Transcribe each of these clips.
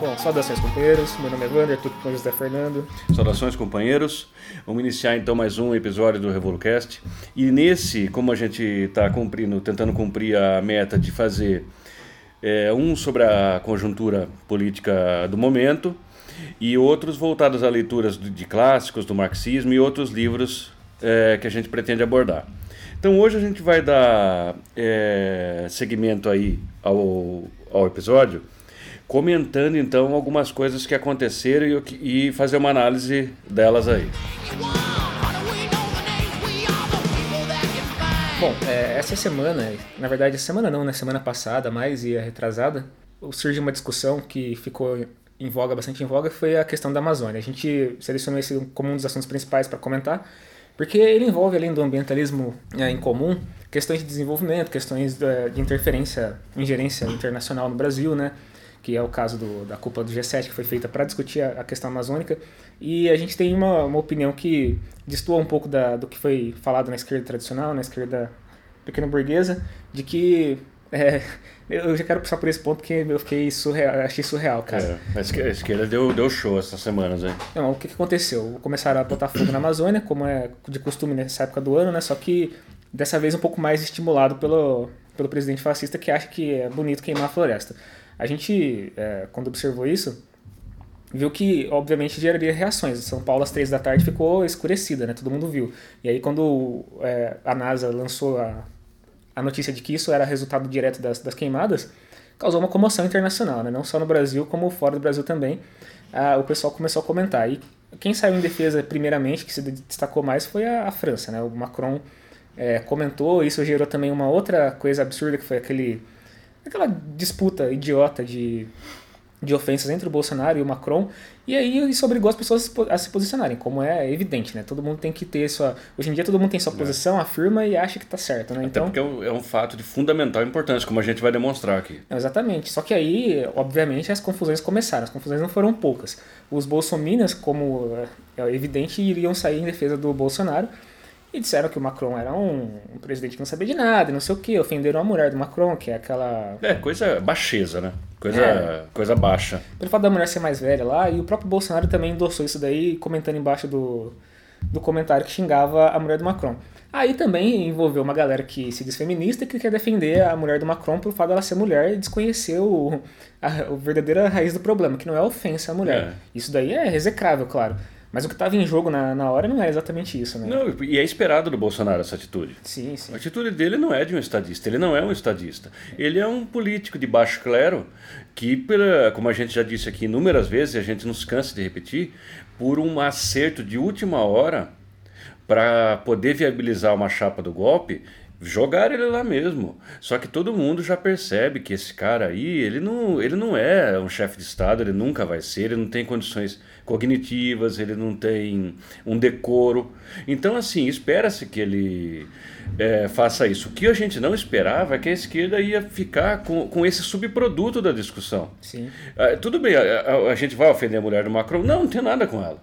Bom, saudações companheiros. Meu nome é Wander, estou com José Fernando. Saudações, companheiros. Vamos iniciar então mais um episódio do RevoluCast. E nesse, como a gente está cumprindo, tentando cumprir a meta de fazer é, um sobre a conjuntura política do momento e outros voltados a leituras de clássicos do marxismo e outros livros é, que a gente pretende abordar. Então hoje a gente vai dar é, segmento aí ao, ao episódio, comentando então algumas coisas que aconteceram e, e fazer uma análise delas aí. Bom, é, essa semana, na verdade, semana não, né? Semana passada, mais e a retrasada, surgiu uma discussão que ficou em voga, bastante em voga, foi a questão da Amazônia. A gente selecionou esse como um dos assuntos principais para comentar, porque ele envolve, além do ambientalismo é, em comum, questões de desenvolvimento, questões de interferência, ingerência internacional no Brasil, né? que é o caso do, da cúpula do G7, que foi feita para discutir a, a, questão amazônica. E a gente tem uma, uma opinião que destoa um pouco da, do que foi falado na esquerda tradicional, na esquerda pequena burguesa, de que. É, eu já quero passar por esse ponto porque eu fiquei surreal, achei surreal, cara. É, a esquerda deu, deu show essas semanas aí. Não, o que, que aconteceu? Começaram a botar fogo na Amazônia, como é de costume nessa época do ano, né? Só que dessa vez um pouco mais estimulado pelo, pelo presidente fascista que acha que é bonito queimar a floresta. A gente, é, quando observou isso, viu que, obviamente, geraria reações. São Paulo, às três da tarde, ficou escurecida, né? Todo mundo viu. E aí, quando é, a NASA lançou a, a notícia de que isso era resultado direto das, das queimadas, causou uma comoção internacional, né? Não só no Brasil, como fora do Brasil também. Ah, o pessoal começou a comentar. E quem saiu em defesa, primeiramente, que se destacou mais, foi a, a França, né? O Macron é, comentou, isso gerou também uma outra coisa absurda, que foi aquele aquela disputa idiota de, de ofensas entre o Bolsonaro e o Macron, e aí isso obrigou as pessoas a se posicionarem, como é evidente, né? Todo mundo tem que ter sua. Hoje em dia todo mundo tem sua é. posição, afirma e acha que tá certo, né? Então, Até porque é um, é um fato de fundamental importância, como a gente vai demonstrar aqui. Exatamente. Só que aí, obviamente, as confusões começaram. As confusões não foram poucas. Os bolsominions, como é evidente, iriam sair em defesa do Bolsonaro e disseram que o Macron era um, um presidente que não sabia de nada, não sei o que, ofenderam a mulher do Macron, que é aquela. É, coisa baixeza, né? Coisa, é. coisa baixa. Pelo fato da mulher ser mais velha lá, e o próprio Bolsonaro também endossou isso daí, comentando embaixo do, do comentário que xingava a mulher do Macron. Aí também envolveu uma galera que se diz feminista e que quer defender a mulher do Macron por fato dela ser mulher e desconhecer o, a, a verdadeira raiz do problema, que não é ofensa à mulher. É. Isso daí é execrável, claro. Mas o que estava em jogo na, na hora não é exatamente isso, né? Não, e é esperado do Bolsonaro essa atitude. Sim, sim. A atitude dele não é de um estadista, ele não é um estadista. Ele é um político de baixo clero que, pela, como a gente já disse aqui inúmeras vezes, e a gente não se cansa de repetir, por um acerto de última hora para poder viabilizar uma chapa do golpe, jogar ele lá mesmo. Só que todo mundo já percebe que esse cara aí, ele não, ele não é um chefe de Estado, ele nunca vai ser, ele não tem condições cognitivas, ele não tem um decoro. Então, assim, espera-se que ele é, faça isso. O que a gente não esperava é que a esquerda ia ficar com, com esse subproduto da discussão. Sim. Ah, tudo bem, a, a, a gente vai ofender a mulher do Macron? Não, não tem nada com ela.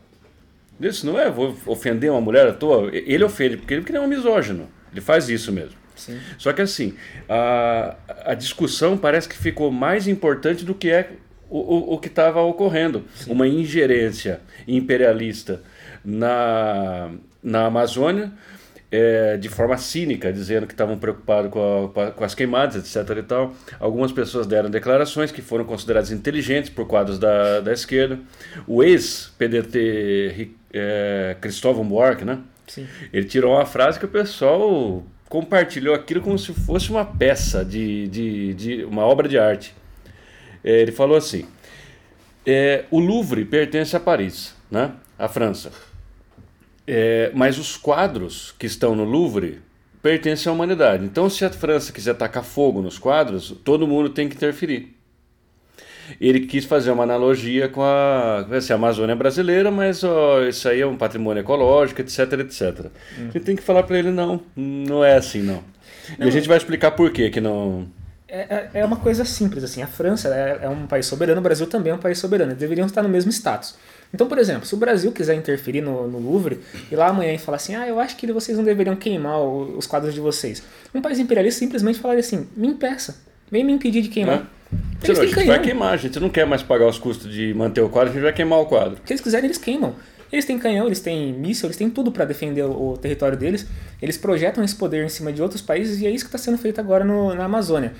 Isso não é vou ofender uma mulher à toa. Ele ofende porque ele é um misógino. Ele faz isso mesmo. Sim. Só que assim, a, a discussão parece que ficou mais importante do que é o, o, o que estava ocorrendo. Sim. Uma ingerência imperialista na, na Amazônia, é, de forma cínica, dizendo que estavam preocupados com, com, as queimadas, etc. E tal. Algumas pessoas deram declarações que foram consideradas inteligentes por quadros da, da esquerda. O ex-PDT é, Cristóvão Buarque, né? Ele tirou uma frase que o pessoal compartilhou aquilo como se fosse uma peça de, de, de uma obra de arte. É, ele falou assim: é, o Louvre pertence a Paris, né? a França. É, mas os quadros que estão no Louvre pertencem à humanidade. Então, se a França quiser tacar fogo nos quadros, todo mundo tem que interferir ele quis fazer uma analogia com a, assim, a Amazônia brasileira, mas ó, isso aí é um patrimônio ecológico, etc, etc. Hum. A gente tem que falar para ele, não, não é assim, não. não. E a gente vai explicar por quê que não... É, é, é uma coisa simples, assim, a França é, é um país soberano, o Brasil também é um país soberano, eles deveriam estar no mesmo status. Então, por exemplo, se o Brasil quiser interferir no, no Louvre e lá amanhã e falar assim, ah, eu acho que vocês não deveriam queimar os quadros de vocês. Um país imperialista simplesmente falaria assim, me impeça, vem me impedir de queimar. É. A gente vai queimar, a gente não quer mais pagar os custos de manter o quadro, a gente vai queimar o quadro. Se eles quiserem, eles queimam. Eles têm canhão, eles têm míssil, eles têm tudo para defender o, o, território deles. Eles projetam esse poder em cima de outros países e é isso que está sendo feito agora no, na Amazônia.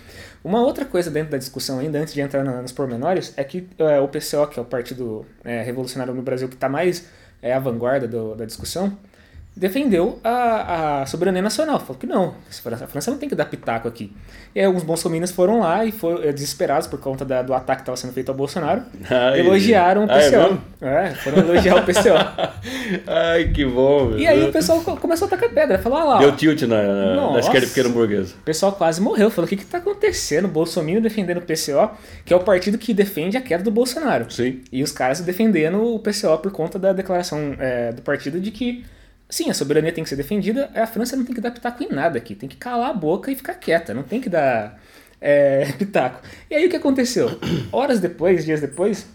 Uma outra coisa dentro da discussão ainda, antes de entrar na, nos pormenores, é que é, o PCO, que é o Partido é, Revolucionário no Brasil que está mais é, à vanguarda do, da discussão, defendeu a, a soberania nacional. Falou que não, a França não tem que dar pitaco aqui. E aí alguns bolsominions foram lá e foram eh, desesperados por conta da, do ataque que estava sendo feito ao Bolsonaro. Ai, elogiaram o PCO. Ah, é, é, foram elogiar o PCO. Ai, que bom. Meu e aí o pessoal começou a tacar pedra. Falou, ah lá. Deu tilt na, na, na esquerda pequena burguesa. O pessoal quase morreu. Falou, o que está acontecendo? O Bolsonaro defendendo o PCO, que é o partido que defende a queda do Bolsonaro. Sim. E os caras defendendo o PCO por conta da declaração é, do partido de que Sim, a soberania tem que ser defendida, a França não tem que dar pitaco em nada aqui, tem que calar a boca e ficar quieta, não tem que dar é, pitaco. E aí o que aconteceu? Horas depois, dias depois,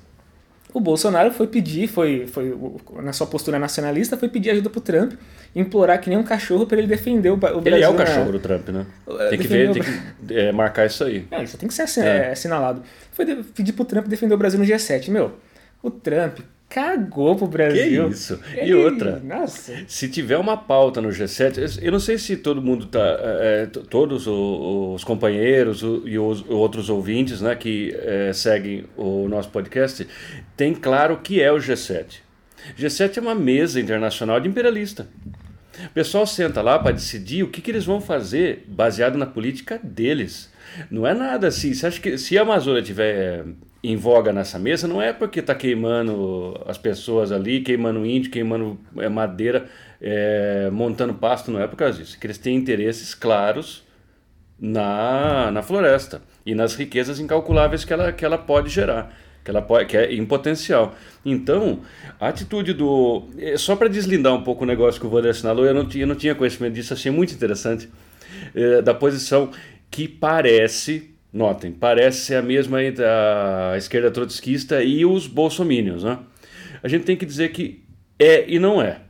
o Bolsonaro foi pedir, foi, foi na sua postura nacionalista, foi pedir ajuda pro Trump, implorar que nem um cachorro para ele defender o, o Brasil. Ele é o cachorro do Trump, né? Tem que ver, tem que é, marcar isso aí. É, isso tem que ser assin é. assinalado. Foi pedir pro Trump defender o Brasil no G7. Meu, o Trump cagou pro Brasil. Que isso. E outra, Nossa. se tiver uma pauta no G7, eu não sei se todo mundo tá, é, todos os companheiros e os outros ouvintes, né, que é, seguem o nosso podcast, tem claro o que é o G7. G7 é uma mesa internacional de imperialista. O pessoal senta lá para decidir o que, que eles vão fazer baseado na política deles. Não é nada assim. Você acha que se a Amazônia tiver em voga nessa mesa não é porque está queimando as pessoas ali, queimando índio, queimando é, madeira, é, montando pasto, não é por causa disso. Eles têm interesses claros na, na floresta e nas riquezas incalculáveis que ela, que ela pode gerar, que ela pode, que é em potencial. Então, a atitude do. É, só para deslindar um pouco o negócio que o Wander assinalou, eu não tinha, eu não tinha conhecimento disso, achei muito interessante, é, da posição que parece Notem, parece ser a mesma entre a esquerda trotskista e os bolsomínios. Né? A gente tem que dizer que é e não é.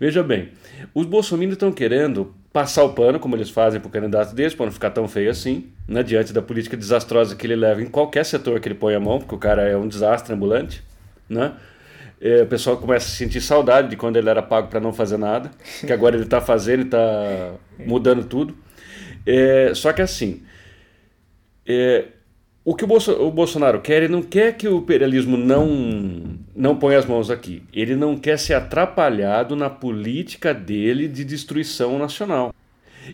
Veja bem, os bolsomínios estão querendo passar o pano, como eles fazem para o candidato deles, para não ficar tão feio assim, né, diante da política desastrosa que ele leva em qualquer setor que ele põe a mão, porque o cara é um desastre ambulante. Né? É, o pessoal começa a sentir saudade de quando ele era pago para não fazer nada, que agora ele está fazendo e está mudando tudo. É, só que assim, é, o que o, Bolso, o, Bolsonaro quer, ele não quer que o imperialismo não, não ponha as mãos aqui. Ele não quer ser atrapalhado na política dele de destruição nacional.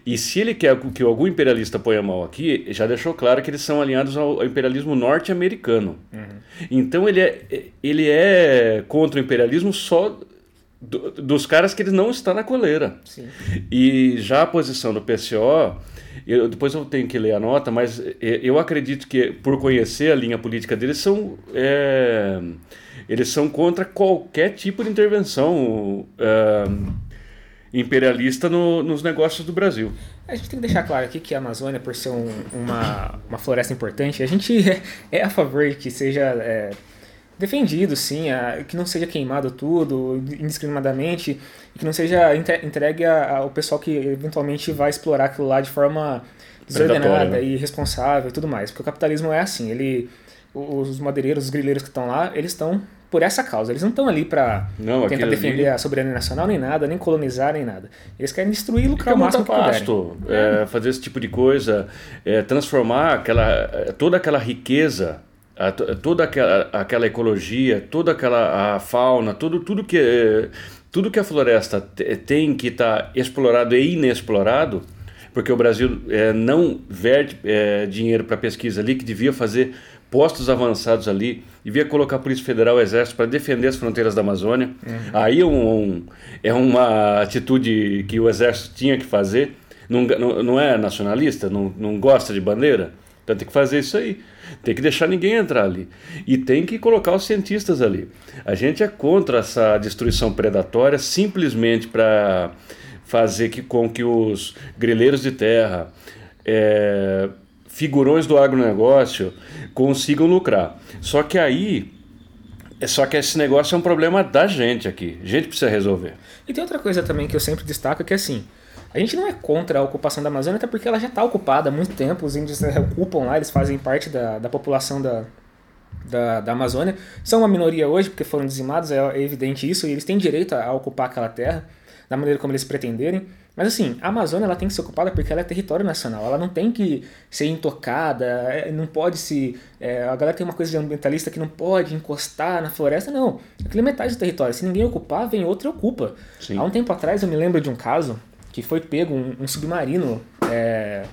E se ele quer que algum imperialista ponha a mão aqui, já deixou claro que eles são alinhados ao imperialismo norte-americano. Uhum. Então ele é, ele é contra o imperialismo só do, dos caras que ele não está na coleira. Sim. E já a posição do PCO eu, depois eu tenho que ler a nota, mas é, eu acredito que, por conhecer a linha política deles, são, é, eles são contra qualquer tipo de intervenção é, imperialista no, nos negócios do Brasil. A gente tem que deixar claro aqui que a Amazônia, por ser um, uma, uma floresta importante, a gente é, a favor de que seja é, defendido, sim, a, que não seja queimado tudo indiscriminadamente que não seja entregue ao pessoal que eventualmente vai explorar aquilo lá de forma desordenada né? e irresponsável e tudo mais. Porque o capitalismo é assim, ele os madeireiros, os grileiros que estão lá, eles estão por essa causa. Eles não estão ali para tentar defender ali... a soberania nacional nem nada, nem colonizar nem nada. Eles querem destruir e lucrar o máximo que pasto, é, fazer esse tipo de coisa, é, transformar aquela, é, toda aquela riqueza, a, toda aquela, aquela ecologia, toda aquela a fauna, tudo, tudo que tudo que a floresta tem que estar tá explorado e inexplorado, porque o Brasil é, não verte é, dinheiro para pesquisa ali, que devia fazer postos avançados ali, devia colocar a Polícia Federal o Exército para defender as fronteiras da Amazônia. Uhum. Aí é, um, é uma atitude que o Exército tinha que fazer. Não, não, não é nacionalista, não, não gosta de bandeira, então tem que fazer isso aí. Tem que deixar ninguém entrar ali. E tem que colocar os cientistas ali. A gente é contra essa destruição predatória simplesmente para fazer que, com que os grileiros de terra, é, figurões do agronegócio, consigam lucrar. Só que aí É só que esse negócio é um problema da gente aqui. A gente precisa resolver. E tem outra coisa também que eu sempre destaco que é assim, a gente não é contra a ocupação da Amazônia, até porque ela já está ocupada há muito tempo, os índios eh, ocupam lá, eles fazem parte da, da população da, da, da Amazônia. São uma minoria hoje, porque foram dizimados, é, é evidente isso, e eles têm direito a, a ocupar aquela terra da maneira como eles pretenderem. Mas assim, a Amazônia ela tem que ser ocupada porque ela é território nacional. Ela não tem que ser intocada, é, não pode se. É, a galera tem uma coisa de ambientalista que não pode encostar na floresta, não. Aquilo é metade do território. Se ninguém ocupar, vem outro e ocupa. Sim. Há um tempo atrás eu me lembro de um caso que foi pego um, um submarino. É,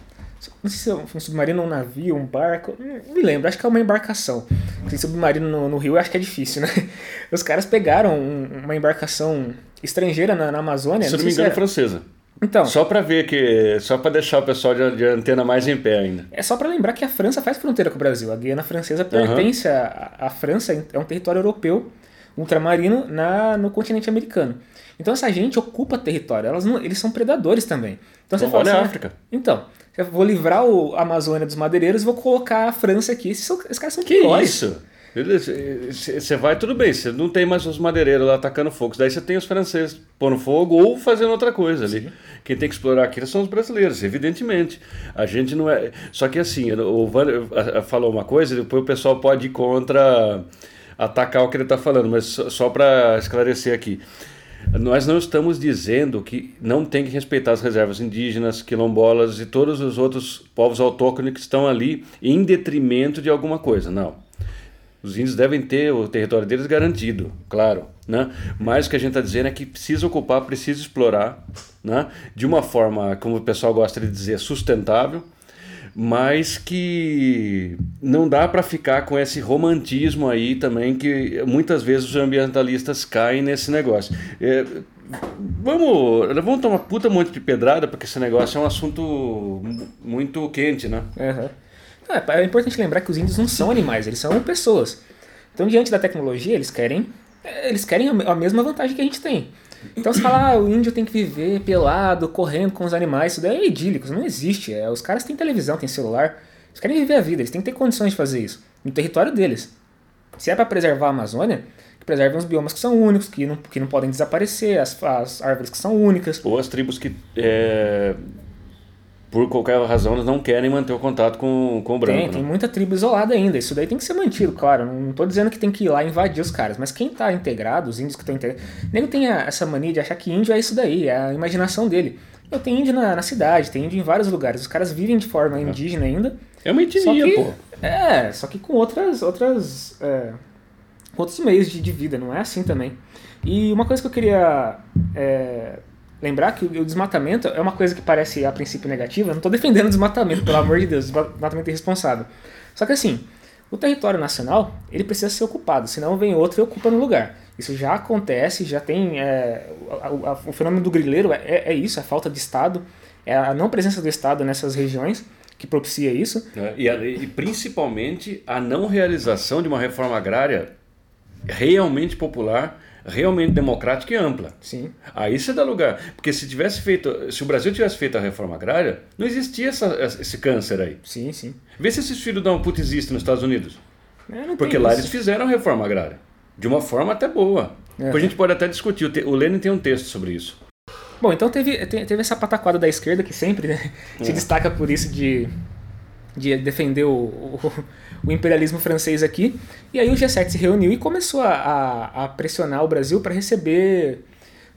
não sei se é um submarino, um navio, um barco. Não me lembro, acho que é uma embarcação. Tem submarino no, no rio, acho que é difícil, né? Os caras pegaram uma embarcação estrangeira na, na Amazônia. Se não, não me engano, é francesa. Então, só para ver que, só para deixar o pessoal de, de, antena mais em pé ainda. É só para lembrar que a França faz fronteira com o Brasil. A Guiana Francesa pertence uhum. à França, é um território europeu ultramarino na, no continente americano. Então essa gente ocupa território, elas não, eles são predadores também. Então você fala olha assim, a África. Então, eu vou livrar o, Amazônia dos madeireiros e vou colocar a França aqui. Esses, são, esses caras são que piores. isso? Você vai, tudo bem, você não tem mais os madeireiros lá atacando fogo. Daí você tem os franceses pondo fogo ou fazendo outra coisa ali. Sim. Quem tem que explorar aquilo são os brasileiros, evidentemente. A gente não é. Só que assim, o Van falou uma coisa, depois o pessoal pode ir contra atacar o que ele está falando, mas só para esclarecer aqui. Nós não estamos dizendo que não tem que respeitar as reservas indígenas, quilombolas e todos os outros povos autóctones que estão ali em detrimento de alguma coisa. Não. Os índios devem ter o território deles garantido, claro. Né? Mas o que a gente está dizendo é que precisa ocupar, precisa explorar, né? de uma forma, como o pessoal gosta de dizer, sustentável, mas que não dá para ficar com esse romantismo aí também que muitas vezes os ambientalistas caem nesse negócio. É, vamos, vamos tomar puta monte de pedrada porque esse negócio é um assunto muito quente, né? Uhum. É, é importante lembrar que os índios não são animais, eles são pessoas. Então, diante da tecnologia, eles querem, eles querem a mesma vantagem que a gente tem. Então você fala, ah, o índio tem que viver pelado, correndo com os animais, isso daí é idílico, não existe. É, os caras têm televisão, têm celular, eles querem viver a vida, eles têm que ter condições de fazer isso, no território deles. Se é para preservar a Amazônia, que preservem os biomas que são únicos, que não, que não podem desaparecer, as, as árvores que são únicas. Ou as tribos que é, por qualquer razão, eles não querem manter o contato com, com o branco. Tem, né? tem muita tribo isolada ainda. Isso daí tem que ser mantido, claro. Não estou dizendo que tem que ir lá invadir os caras, mas quem está integrado, os índios que estão integrados. Nego tem essa mania de achar que índio é isso daí, é a imaginação dele. Eu tenho índio na, na cidade, tem índio em vários lugares. Os caras vivem de forma é. indígena ainda. É uma etnia, que, pô. É, só que com outras. outras é, outros meios de, de vida, não é assim também. E uma coisa que eu queria é, lembrar que o desmatamento é uma coisa que parece a princípio negativa. Eu não estou defendendo o desmatamento, pelo amor de Deus, desmatamento é irresponsável. Só que assim, o território nacional ele precisa ser ocupado, senão vem outro e ocupa no lugar. Isso já acontece, já tem. É, o, o, fenômeno do grileiro é, é, é, isso, é a falta de Estado, é a não presença do Estado nessas regiões que propicia isso. É, e, a, e principalmente a não realização de uma reforma agrária realmente popular realmente democrática e ampla. Sim. Aí você dá lugar. Porque se tivesse feito, se o Brasil tivesse feito a reforma agrária, não existia essa, esse câncer aí. Sim, sim. Vê se esses filhos dão um puto existem nos Estados Unidos. É, Porque lá isso. eles fizeram a reforma agrária. De uma forma até boa. É. a gente pode até discutir. O Lenin tem um texto sobre isso. Bom, então teve, teve essa pataquada da esquerda que sempre né, se é. destaca por isso de, de defender o, o o imperialismo francês aqui. E aí o G7 se reuniu e começou a, a, a pressionar o Brasil para receber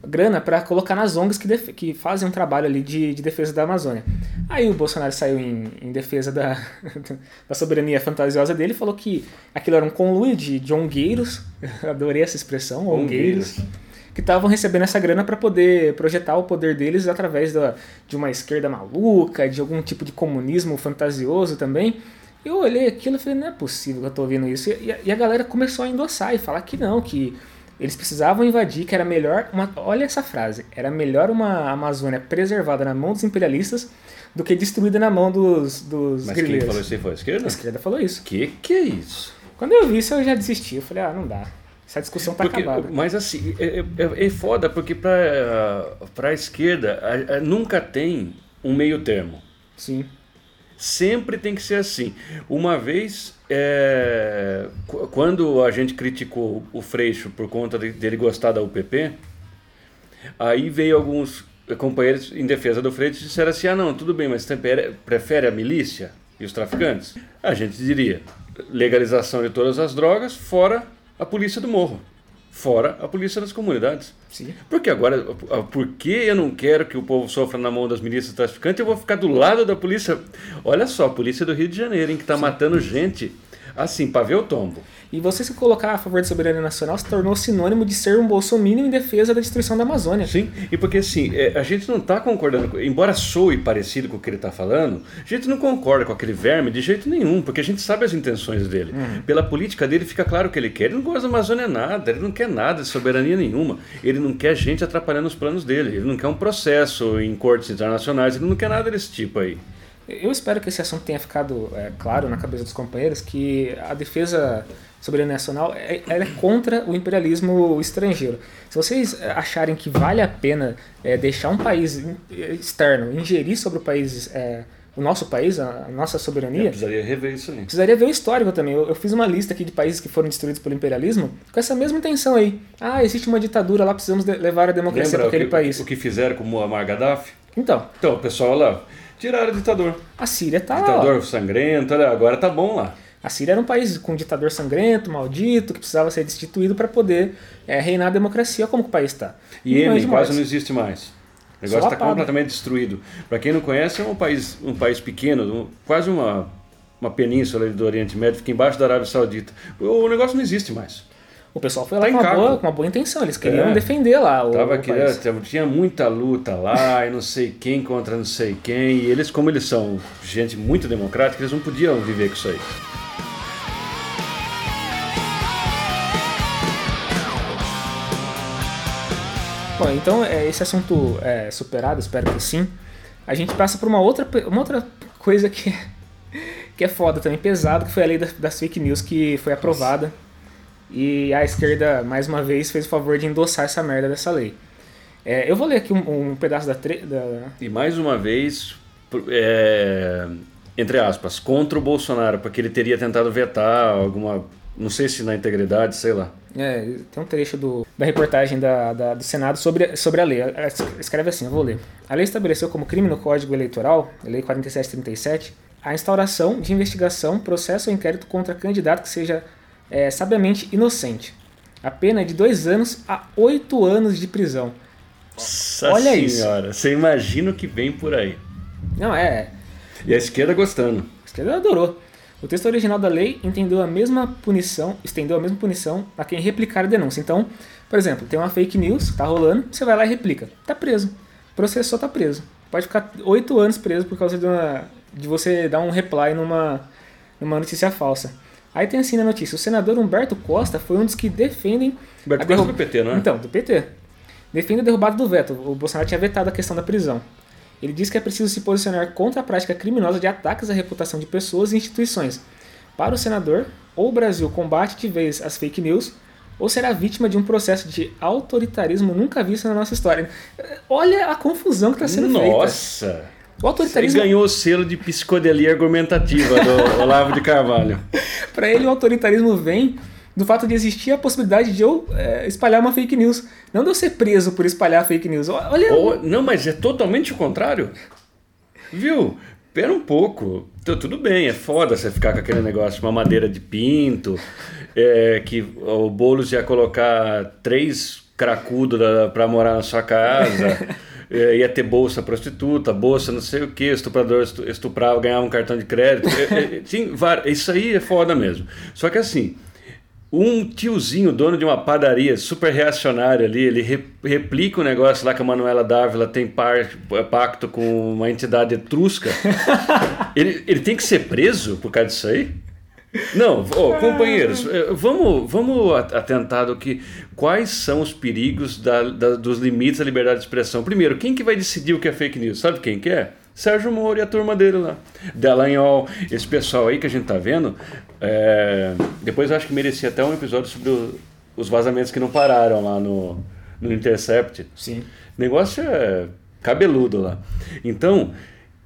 grana para colocar nas ONGs que, def que fazem um trabalho ali de, de defesa da Amazônia. Aí o Bolsonaro saiu em, em defesa da, da soberania fantasiosa dele e falou que aquilo era um conluio de, de ongueiros, adorei essa expressão, ongueiros, que estavam recebendo essa grana para poder projetar o poder deles através da, de uma esquerda maluca, de algum tipo de comunismo fantasioso também. Eu olhei aquilo e falei, não é possível que eu tô ouvindo isso. E, e, a galera começou a endossar e falar que não, que eles precisavam invadir, que era melhor. Uma, olha essa frase: era melhor uma Amazônia preservada na mão dos imperialistas do que destruída na mão dos, dos Mas quem falou isso foi a esquerda? A esquerda falou isso. Que que é isso? Quando eu vi isso, eu já desisti. Eu falei, ah, não dá. Essa discussão tá porque, acabada. Mas assim, é, é, é foda porque para a esquerda a, a, nunca tem um meio termo. Sim. Sempre tem que ser assim. Uma vez, é, quando a gente criticou o Freixo por conta dele gostar da UPP, aí veio alguns companheiros em defesa do Freixo e disseram assim: ah, não, tudo bem, mas prefere a milícia e os traficantes? A gente diria: legalização de todas as drogas, fora a polícia do morro fora a polícia das comunidades. Sim. Porque agora, porque eu não quero que o povo sofra na mão das milícias traficantes, eu vou ficar do lado da polícia. Olha só, a polícia do Rio de Janeiro, hein, que está matando gente assim, para ver o tombo. E você se colocar a favor da soberania nacional se tornou sinônimo de ser um bolsominion em defesa da destruição da Amazônia. Sim, e porque assim, é, a gente não está concordando, embora soe parecido com o que ele está falando, a gente não concorda com aquele verme de jeito nenhum, porque a gente sabe as intenções dele. Uhum. Pela política dele fica claro o que ele quer. Ele não gosta da Amazônia nada, ele não quer nada de soberania nenhuma. Ele não quer gente atrapalhando os planos dele, ele não quer um processo em cortes internacionais, ele não quer nada desse tipo aí. Eu espero que esse assunto tenha ficado é, claro na cabeça dos companheiros que a defesa soberania nacional é, é contra o imperialismo estrangeiro. Se vocês acharem que vale a pena é, deixar um país externo ingerir sobre o país, é, o nosso país, a, nossa soberania. Eu precisaria rever isso aí. Precisaria ver o histórico também. Eu, eu, fiz uma lista aqui de países que foram destruídos pelo imperialismo com essa mesma intenção aí. Ah, existe uma ditadura lá, precisamos levar a democracia para aquele que, país. O que fizeram com Muammar Gaddafi? Então. Então, o pessoal lá Tiraram o ditador. A Síria tá Ditador lá, sangrento, olha, agora tá bom lá. A Síria era um país com um ditador sangrento, maldito, que precisava ser destituído para poder é, reinar a democracia. como que o país está? E ele quase não existe mais. O negócio está completamente destruído. Para quem não conhece, é um país, um país pequeno, quase uma, uma península do Oriente Médio, fica embaixo da Arábia Saudita. O negócio não existe mais. O pessoal foi lá tá com, uma boa, com uma boa intenção, eles queriam é. defender lá o, Tava o querendo, Tinha muita luta lá, e não sei quem contra não sei quem, e eles, como eles são gente muito democrática, eles não podiam viver com isso aí. Bom, então é, esse assunto é superado, espero que sim. A gente passa por uma outra, uma outra coisa que, que é foda também, pesado, que foi a lei das fake news que foi aprovada. Nossa e a esquerda, mais uma vez, fez o favor de endossar essa merda dessa lei. É, eu vou ler aqui um, um pedaço da, da, E mais uma vez, é, entre aspas, contra o Bolsonaro, porque ele teria tentado vetar alguma. Não sei se na integridade, sei lá. É, tem um trecho do, da reportagem da, da, do Senado sobre, sobre a lei. Escreve assim, eu vou ler. A lei estabeleceu como crime no Código Eleitoral, Lei 4737, a instauração de investigação, processo ou inquérito contra candidato que seja é, sabiamente inocente. A pena é de dois anos a oito anos de prisão. Nossa Olha senhora, isso. você imagina o que vem por aí. Não, é. E a esquerda gostando. A esquerda adorou. O texto original da lei entendeu a mesma punição, estendeu a mesma punição a quem replicar a denúncia. Então, por exemplo, tem uma fake news, tá rolando, você vai lá e replica. Tá preso. Processou, tá preso. Pode ficar oito anos preso por causa de, uma, de você dar um reply numa, numa notícia falsa. Aí tem assim na notícia: o senador Humberto Costa foi um dos que defendem. Humberto Costa derrub... do PT, não é? Então, do PT. Defende a derrubada do veto. O Bolsonaro tinha vetado a questão da prisão. Ele diz que é preciso se posicionar contra a prática criminosa de ataques à reputação de pessoas e instituições. Para o senador, ou o Brasil combate de vez as fake news, ou será vítima de um processo de autoritarismo nunca visto na nossa história. Olha a confusão que está sendo nossa. feita. Nossa! O autoritarismo. Você ganhou o selo de psicodelia argumentativa do Olavo de Carvalho. Para ele, o autoritarismo vem do fato de existir a possibilidade de eu é, espalhar uma fake news. Não de eu ser preso por espalhar fake news. Olha. Ou, não, mas é totalmente o contrário. Viu? Pera um pouco. Então, tudo bem, é foda você ficar com aquele negócio, uma madeira de pinto, é, que o Boulos ia colocar três cracudos para morar na sua casa. É, ia ter bolsa prostituta, bolsa não sei o que, estuprador estuprava, ganhava um cartão de crédito. É, é, sim, isso aí é foda mesmo. Só que assim, um tiozinho, dono de uma padaria super reacionário ali, ele re, replica o um negócio lá que a Manuela Dávila tem par, pacto com uma entidade etrusca. ele, ele tem que ser preso por causa disso aí? Não, oh, companheiros, eh, vamos, vamos atentar do que quais são os perigos da, da, dos limites da liberdade de expressão. Primeiro, quem que vai decidir o que é fake news? Sabe quem que é? Sérgio Moro e a turma dele lá. Dallagnol, esse pessoal aí que a gente tá vendo. É... Depois eu acho que merecia até um episódio sobre o, os vazamentos que não pararam lá no, no Intercept. Sim. O negócio é cabeludo lá. Então,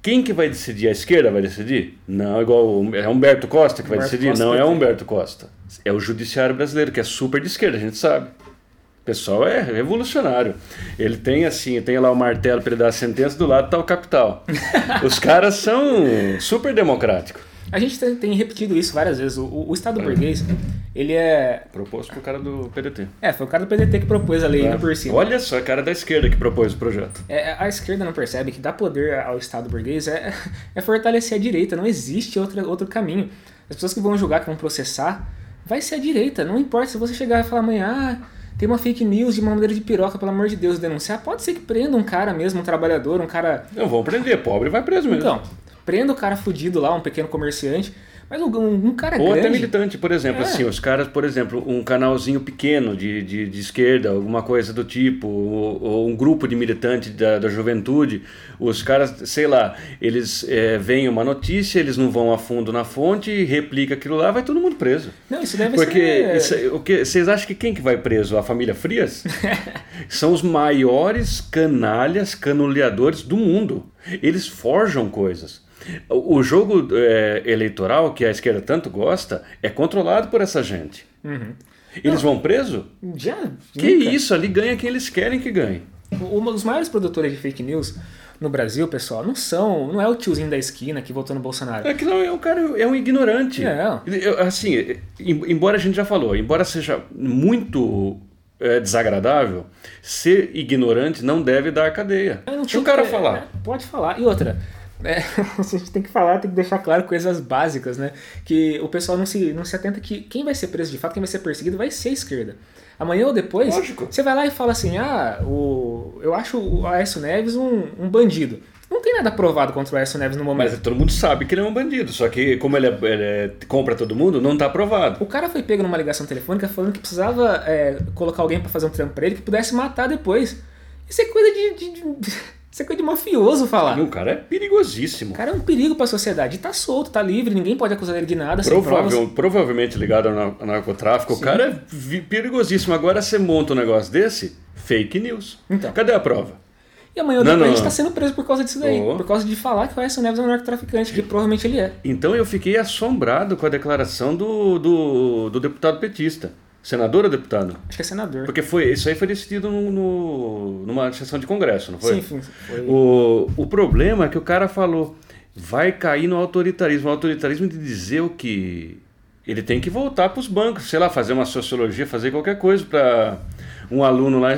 Quem que vai decidir? A esquerda vai decidir? Não, igual é Humberto Costa que vai Humberto decidir? Costa não é. Humberto Costa. É o judiciário brasileiro, que é super de esquerda, a gente sabe. O pessoal é revolucionário. Ele tem assim, tem lá o martelo para ele dar a sentença, do lado tá o capital. Os caras são super democráticos. A gente tem, repetido isso várias vezes. O, o Estado burguês, ele é. Proposto pro cara do PDT. É, foi o cara do PDT que propôs a lei ainda por cima. Olha só, é cara da esquerda que propôs o projeto. É, a esquerda não percebe que dar poder ao Estado burguês é, é fortalecer a direita. Não existe outra, outro caminho. As pessoas que vão julgar, que vão processar, vai ser a direita. Não importa se você chegar e falar amanhã, ah, tem uma fake news de uma maneira de piroca, pelo amor de Deus, denunciar. Pode ser que prenda um cara mesmo, um trabalhador, um cara. Não, vão prender, pobre vai preso mesmo. Então, prenda o cara fudido lá, um pequeno comerciante. Mas um, um- cara Ou grande. até militante, por exemplo, É. assim, os caras, por exemplo, um canalzinho pequeno de, de, de esquerda, alguma coisa do tipo, ou, ou um grupo de militantes da, da juventude, os caras, sei lá, eles é, veem uma notícia, eles não vão a fundo na fonte, replica aquilo lá, vai todo mundo preso. Não, isso deve Porque ser. isso- é, o que, vocês acham que quem que vai preso? A família Frias? São os maiores canalhas, canuleadores do mundo. Eles forjam coisas. O jogo é, eleitoral, que a esquerda tanto gosta, é controlado por essa gente. Eles vão preso? Já. Que nunca. isso, ali ganha quem eles querem que ganhe. Um dos maiores produtores de fake news no Brasil, pessoal, não são. Não é o tiozinho da esquina que votou no Bolsonaro. É que não, é o cara é um ignorante. É. Assim, em- embora a gente já falou, embora seja muito é, desagradável, ser ignorante não deve dar cadeia. Não Deixa o cara que- falar. é, pode falar. E outra, é, a gente tem que falar, tem que deixar claro coisas básicas, né? Que o pessoal não se, não se atenta que quem vai ser preso de fato, quem vai ser perseguido, vai ser a esquerda. Amanhã ou depois, Lógico. você vai lá e fala assim: ah, o, eu acho o Aécio Neves um, um bandido. Não tem nada provado contra o Aécio Neves no momento. Mas todo mundo sabe que ele é um bandido, só que como ele, é, ele é- compra todo mundo, não tá aprovado. O cara foi pego numa ligação telefônica falando que precisava é, colocar alguém pra fazer um trampo pra ele que pudesse matar depois. Isso é coisa de. de- de- isso é coisa de mafioso falar. O cara é perigosíssimo. O cara é um perigo pra sociedade. Tá solto, tá livre, ninguém pode acusar ele de nada. provavelmente ligado ao nar- ao narcotráfico. O cara é perigosíssimo. Agora você monta um negócio desse, fake news. Então. Cadê a prova? E amanhã ou Não, depois a não. gente tá sendo preso por causa disso daí. Oh. Por causa de falar que o Aécio Neves é um narcotraficante, que provavelmente ele é. Então eu fiquei assombrado com a declaração do, do, do deputado petista. Senador ou deputado? Acho que é senador. Porque foi, isso aí foi decidido no, no- numa sessão de congresso, não foi? Sim, sim. Foi... O, o problema é que o cara falou, vai cair no autoritarismo. O autoritarismo de dizer o que ele tem que voltar para os bancos, sei lá, fazer uma sociologia, fazer qualquer coisa para um aluno lá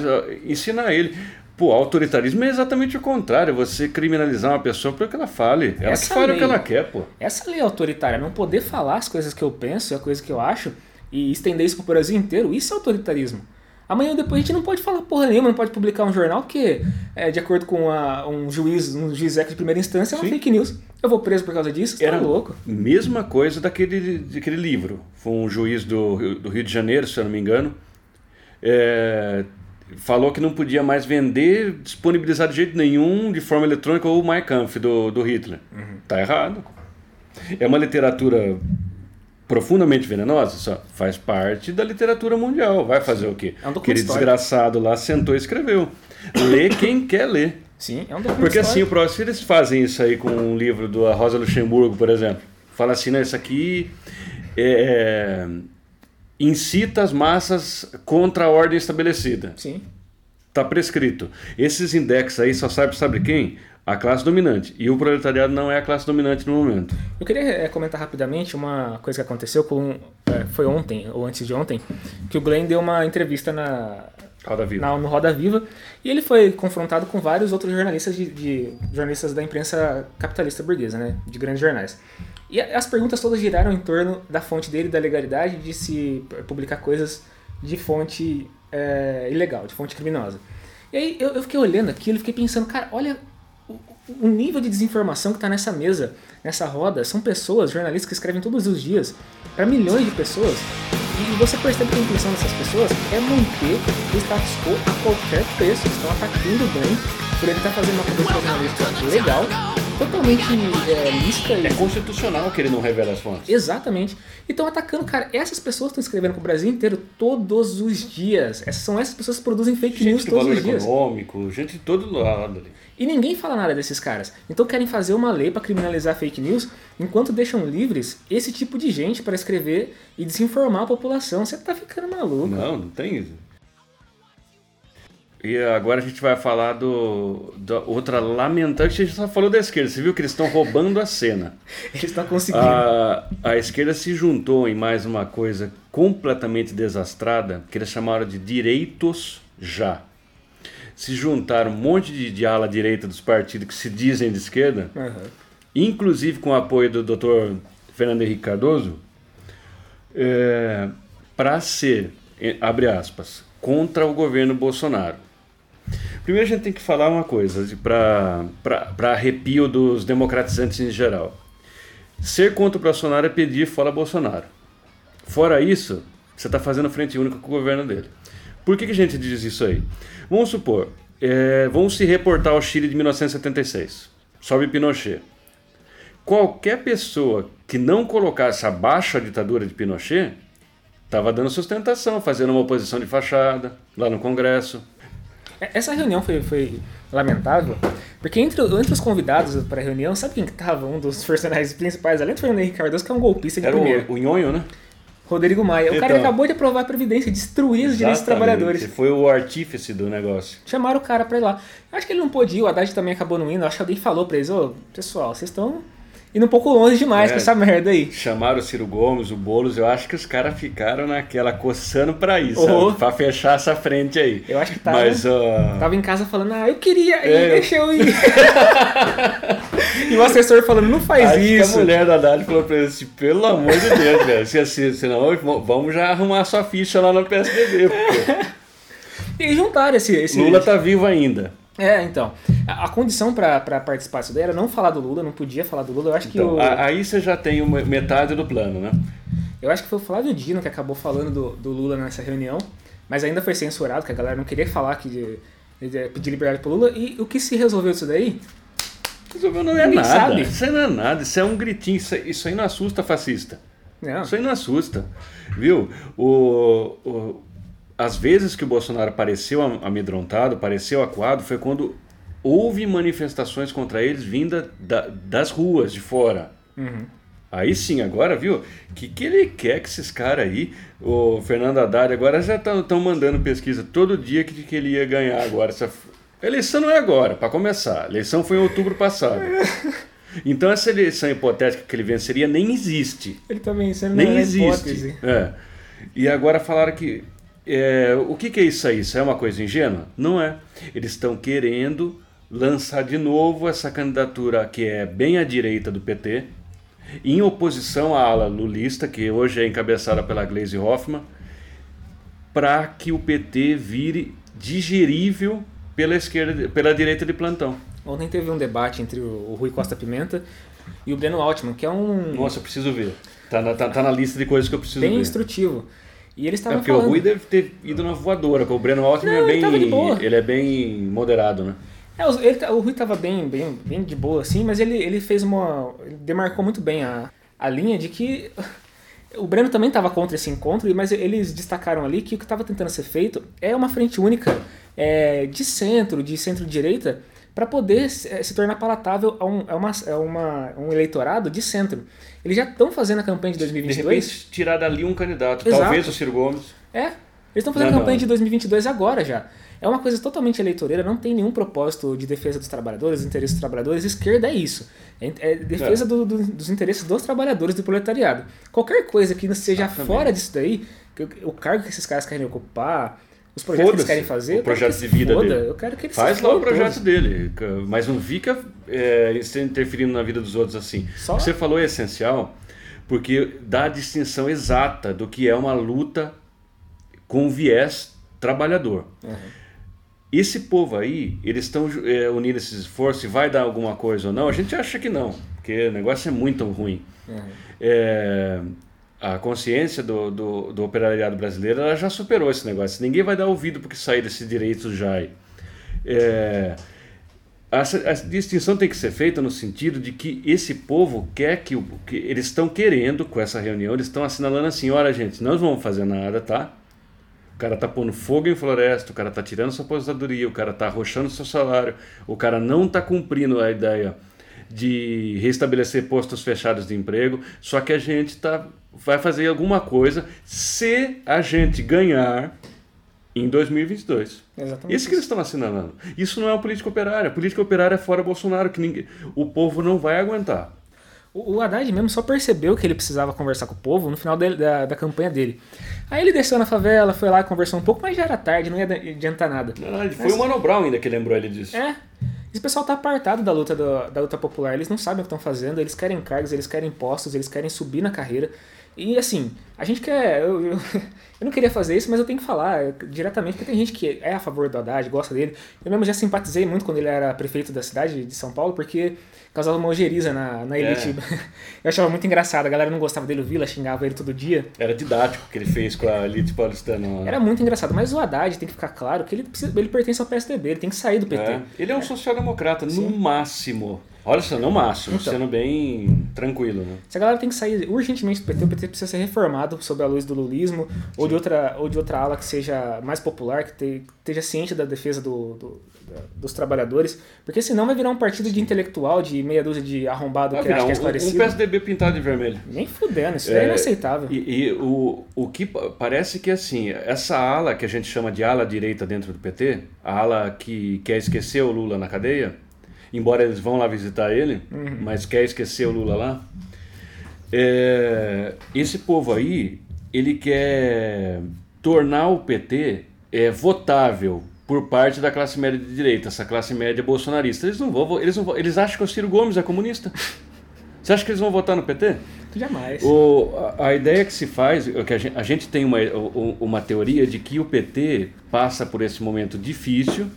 ensinar ele. Pô, autoritarismo é exatamente o contrário, é você criminalizar uma pessoa porque ela fale. Ela Essa que fale o lei- que ela quer, pô. Essa lei autoritária, não poder falar as coisas que eu penso e a coisa que eu acho e estender isso pro Brasil inteiro, isso é autoritarismo. Amanhã ou depois a gente não pode falar porra nenhuma, não pode publicar um jornal, porque, é, de acordo com a- um juiz, um juiz de primeira instância, é uma Sim. fake news. Eu vou preso por causa disso? Você Era tá louco? mesma coisa daquele, daquele livro. Foi um juiz do, Rio- do Rio de Janeiro, se eu não me engano. é, falou que não podia mais vender, disponibilizar de jeito nenhum, de forma eletrônica, o Mein Kampf do, do Hitler. Tá errado. É uma literatura profundamente venenosa, só faz parte da literatura mundial. Vai fazer o quê? É um documento Aquele desgraçado lá sentou e escreveu. Lê quem quer ler. Sim, é um documento Porque assim, o próximo, eles fazem isso aí com um livro do Rosa Luxemburgo, por exemplo, fala assim, né, isso aqui é, incita as massas contra a ordem estabelecida. Sim. Tá prescrito. Esses index aí só sabe, sabe quem? A classe dominante. E o proletariado não é a classe dominante no momento. Eu queria é, comentar rapidamente uma coisa que aconteceu com. é, foi ontem, ou antes de ontem, que o Glenn deu uma entrevista na, Roda Viva. na, no Roda Viva e ele foi confrontado com vários outros jornalistas de, de- jornalistas da imprensa capitalista burguesa, né, de grandes jornais. E a- as perguntas todas giraram em torno da fonte dele, da legalidade de se p- publicar coisas de fonte é, ilegal, de fonte criminosa. E aí eu, eu fiquei olhando aquilo e fiquei pensando, cara, olha o, nível de desinformação que está nessa mesa, nessa roda. São pessoas, jornalistas que escrevem todos os dias para milhões de pessoas. E você percebe que a intenção dessas pessoas é manter o status quo a qualquer preço. Estão atacando o Glenn por ele estar fazendo uma cobertura jornalística legal totalmente é, lícita. É constitucional que ele não revela as fontes. Exatamente. E estão atacando, cara. Essas pessoas estão escrevendo pro Brasil inteiro todos os dias. Essas, são essas pessoas que produzem fake gente news do todos os dias. econômico, gente de todo lado ali. E ninguém fala nada desses caras. Então querem fazer uma lei para criminalizar fake news, enquanto deixam livres esse tipo de gente para escrever e desinformar a população. Você tá ficando maluco. Não, não tem isso. E agora a gente vai falar do, da outra lamentável. A gente só falou da esquerda. Você viu que eles estão roubando a cena. Eles estão conseguindo. A, a esquerda se juntou em mais uma coisa completamente desastrada, que eles chamaram de direitos já. Se juntaram um monte de, de ala direita dos partidos que se dizem de esquerda, Aham. inclusive com o apoio do Dr. Fernando Henrique Cardoso, para ser, eh, abre aspas, contra o governo Bolsonaro. Primeiro a gente tem que falar uma coisa, para arrepio dos democratizantes em geral. Ser contra o Bolsonaro é pedir fora Bolsonaro. Fora isso, você está fazendo frente única com o governo dele. Por que, que a gente diz isso aí? Vamos supor, é, vamos se reportar ao Chile de 1976. Sobe Pinochet. Qualquer pessoa que não colocasse abaixo a ditadura de Pinochet estava dando sustentação, fazendo uma oposição de fachada lá no Congresso. Essa reunião foi, foi lamentável, porque entre, entre os convidados para a reunião, sabe quem que tava? Um dos personagens principais, além do Fernando Henrique Cardoso, que é um golpista de Era primeira. o, o Nhonho, né? Rodrigo Maia. O cara Então. acabou de aprovar a Previdência, destruir os direitos dos trabalhadores. Foi o artífice do negócio. Chamaram o cara pra ir lá. Acho que ele não pôde ir, o Haddad também acabou não indo. Acho que alguém falou pra eles, ô, pessoal, vocês estão indo um pouco longe demais É. com essa merda aí. Chamaram o Ciro Gomes, o Boulos, eu acho que os caras ficaram naquela coçando pra isso, Oh. pra fechar essa frente aí. Eu acho que tava, Mas, ó, tava em casa falando, ah, eu queria É, deixa eu ir. e o assessor falando, não faz acho isso. a mulher da Haddad falou pra ele assim, pelo amor de Deus, velho, se assim, senão vamos já arrumar sua ficha lá no PSDB, porque E juntaram esse... esse Lula tá vivo ainda. É, então. A, a condição pra participar disso daí era não falar do Lula, não podia falar do Lula. Eu acho que Então, o... a- aí você já tem uma metade do plano, né? Eu acho que foi o Flávio Dino que acabou falando do, do Lula nessa reunião, mas ainda foi censurado, que a galera não queria falar que de, de pedir liberdade pro Lula. E o que se resolveu disso daí? Resolveu não é Ninguém nada. sabe. Isso não é nada, isso é um gritinho, isso, aí- isso aí não assusta fascista. Não. Isso aí não assusta, viu? O, o- as vezes que o Bolsonaro pareceu am- amedrontado, pareceu acuado, foi quando houve manifestações contra eles vinda da- das ruas de fora. Uhum. Aí sim, agora, viu? O que, que ele quer que esses caras aí, o Fernando Haddad, agora já estão mandando pesquisa todo dia que, que ele ia ganhar agora. Essa, a eleição não é agora, para começar. A eleição foi em outubro passado. Então essa eleição hipotética que ele venceria nem existe. Ele tá vencendo Nem na existe. hipótese. É. E agora falaram que. É, o que, que é isso aí? Isso é uma coisa ingênua? Não é. Eles estão querendo lançar de novo essa candidatura que é bem à direita do PT, em oposição à ala lulista, que hoje é encabeçada pela Gleisi Hoffmann, para que o PT vire digerível pela esquerda, pela direita de plantão. Ontem teve um debate entre o, Rui Costa Pimenta e o Breno Altman, que é um Nossa, eu preciso ver. Tá na, tá, tá na lista de coisas que eu preciso bem ver. instrutivo. E eles É estavam porque falando... o Rui deve ter ido na voadora, porque o Breno Altman Não, é ele bem, boa. ele é bem moderado, né? É, ele tá- o Rui tava bem, bem, bem de boa, assim, mas ele, ele fez uma. Ele demarcou muito bem a, a linha de que. O Breno também estava contra esse encontro, mas eles destacaram ali que o que estava tentando ser feito é uma frente única é, de centro, de centro-direita, para poder se se tornar palatável a, um, a, uma, a uma- um eleitorado de centro. Eles já estão fazendo a campanha de De 2022. repente, tirar dali um candidato, Exato. talvez o Ciro Gomes. É, eles estão fazendo Não, campanha não. de 2022 agora já. É uma coisa totalmente eleitoreira, não tem nenhum propósito de defesa dos trabalhadores, dos interesses dos trabalhadores. Esquerda é isso. É, é defesa É. do- do- dos interesses dos trabalhadores, do proletariado. Qualquer coisa que seja Exatamente. fora disso daí, o cargo que esses caras querem ocupar, os projetos que eles querem fazer, o projeto que de vida foda. dele. Eu quero que eles Faz lá o projeto todos. dele, mas não fica é, interferindo na vida dos outros assim. Só- O que você falou é essencial, porque dá a distinção exata do que é uma luta com viés trabalhador. Esse povo aí, eles estão é, unindo esses esforços e vai dar alguma coisa ou não? A gente acha que não, porque o negócio é muito ruim. Uhum. É, a consciência do, do, do operariado brasileiro ela já superou esse negócio. Ninguém vai dar ouvido porque sair desses direitos já. É, a, a, distinção tem que ser feita no sentido de que esse povo quer que, que eles estão querendo com essa reunião, eles estão assinalando assim, olha gente, nós não vamos fazer nada, tá? O cara tá pondo fogo em floresta, o cara tá tirando sua aposentadoria, o cara tá arrochando seu salário, o cara não tá cumprindo a ideia de restabelecer postos fechados de emprego, só que a gente tá, vai fazer alguma coisa se a gente ganhar em 2022. Exatamente. Isso que eles estão assinalando. Isso não é uma política operária. A política operária é fora Bolsonaro, que ninguém, o povo não vai aguentar. O, Haddad mesmo só percebeu que ele precisava conversar com o povo no final dele, da, da campanha dele. Aí ele desceu na favela, foi lá, conversou um pouco, mas já era tarde, não ia adiantar nada. Ele foi o Mano Brown ainda que lembrou ele disso. É. Esse pessoal tá apartado da luta, do, da luta popular, eles não sabem o que estão fazendo, eles querem cargos, eles querem postos, eles querem subir na carreira. E assim, a gente quer. Eu, eu, eu, não queria fazer isso, mas eu tenho que falar diretamente, porque tem gente que é a favor do Haddad, gosta dele. Eu mesmo já simpatizei muito quando ele era prefeito da cidade de São Paulo, porque causava uma ojeriza na, na elite. É. Eu achava muito engraçado, a galera não gostava dele, o Vila xingava ele todo dia. Era didático o que ele fez com a elite paulistana. Era muito engraçado, mas o Haddad tem que ficar claro que ele, precisa, ele pertence ao PSDB, ele tem que sair do PT. É. Ele é um social-democrata, no máximo. Olha só, no máximo, então, sendo bem tranquilo, né? Se a galera tem que sair urgentemente do PT, o PT precisa ser reformado sob a luz do lulismo ou de, outra, ou de outra ala que seja mais popular, que te, esteja ciente da defesa do, do, dos trabalhadores, porque senão vai virar um partido de intelectual, de meia dúzia de arrombado vai que acha que é esclarecido. Um PSDB pintado de vermelho. Nem fudendo, isso é, é inaceitável. E, e, o, o que parece que, assim, essa ala que a gente chama de ala direita dentro do PT, a ala que quer esquecer o Lula na cadeia, embora eles vão lá visitar ele, uhum. mas quer esquecer o Lula lá. É, esse povo aí, ele quer tornar o PT é, votável por parte da classe média de direita, essa classe média bolsonarista. Eles não vão, eles não vão, eles acham que o Ciro Gomes é comunista. Você acha que eles vão votar no PT? Jamais. O, a, a, ideia que se faz, é que a gente, a gente tem uma, uma teoria de que o PT passa por esse momento difícil,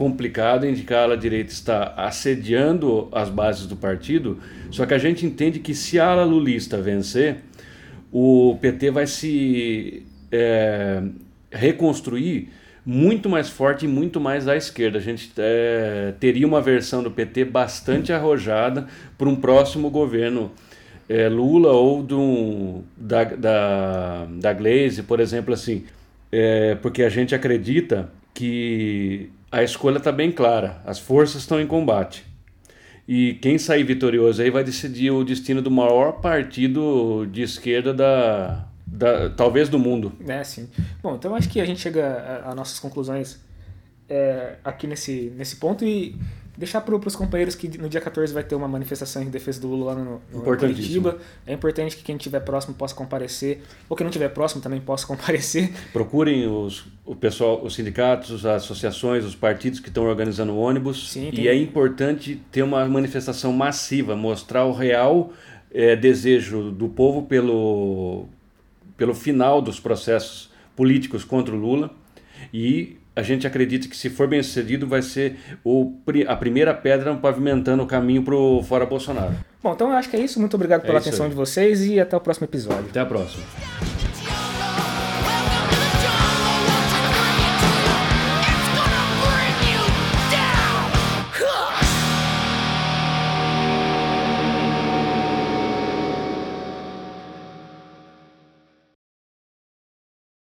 complicado que a direita está assediando as bases do partido, só que a gente entende que se a ala lulista vencer, o PT vai se é, reconstruir muito mais forte e muito mais à esquerda. A gente é, teria uma versão do PT bastante arrojada para um próximo governo é, Lula ou do, da, da, da Glaze, por exemplo, assim, é, porque a gente acredita que a escolha está bem clara. As forças estão em combate. E quem sair vitorioso aí vai decidir o destino do maior partido de esquerda da, da talvez do mundo. É, sim. Bom, então acho que a gente chega a nossas conclusões é, aqui nesse, nesse ponto e deixar para os companheiros que no dia 14 vai ter uma manifestação em defesa do Lula lá no, no Curitiba. É importante que quem estiver próximo possa comparecer, ou quem não estiver próximo também possa comparecer. Procurem os, o pessoal, os sindicatos, as associações, os partidos que estão organizando ônibus. Sim, tem... E é importante ter uma manifestação massiva, mostrar o real é, desejo do povo pelo, pelo final dos processos políticos contra o Lula e a gente acredita que se for bem sucedido vai ser o, a primeira pedra pavimentando o caminho para o fora Bolsonaro. Bom, então eu acho que é isso. Muito obrigado é pela atenção aí. de vocês e até o próximo episódio. Até a próxima.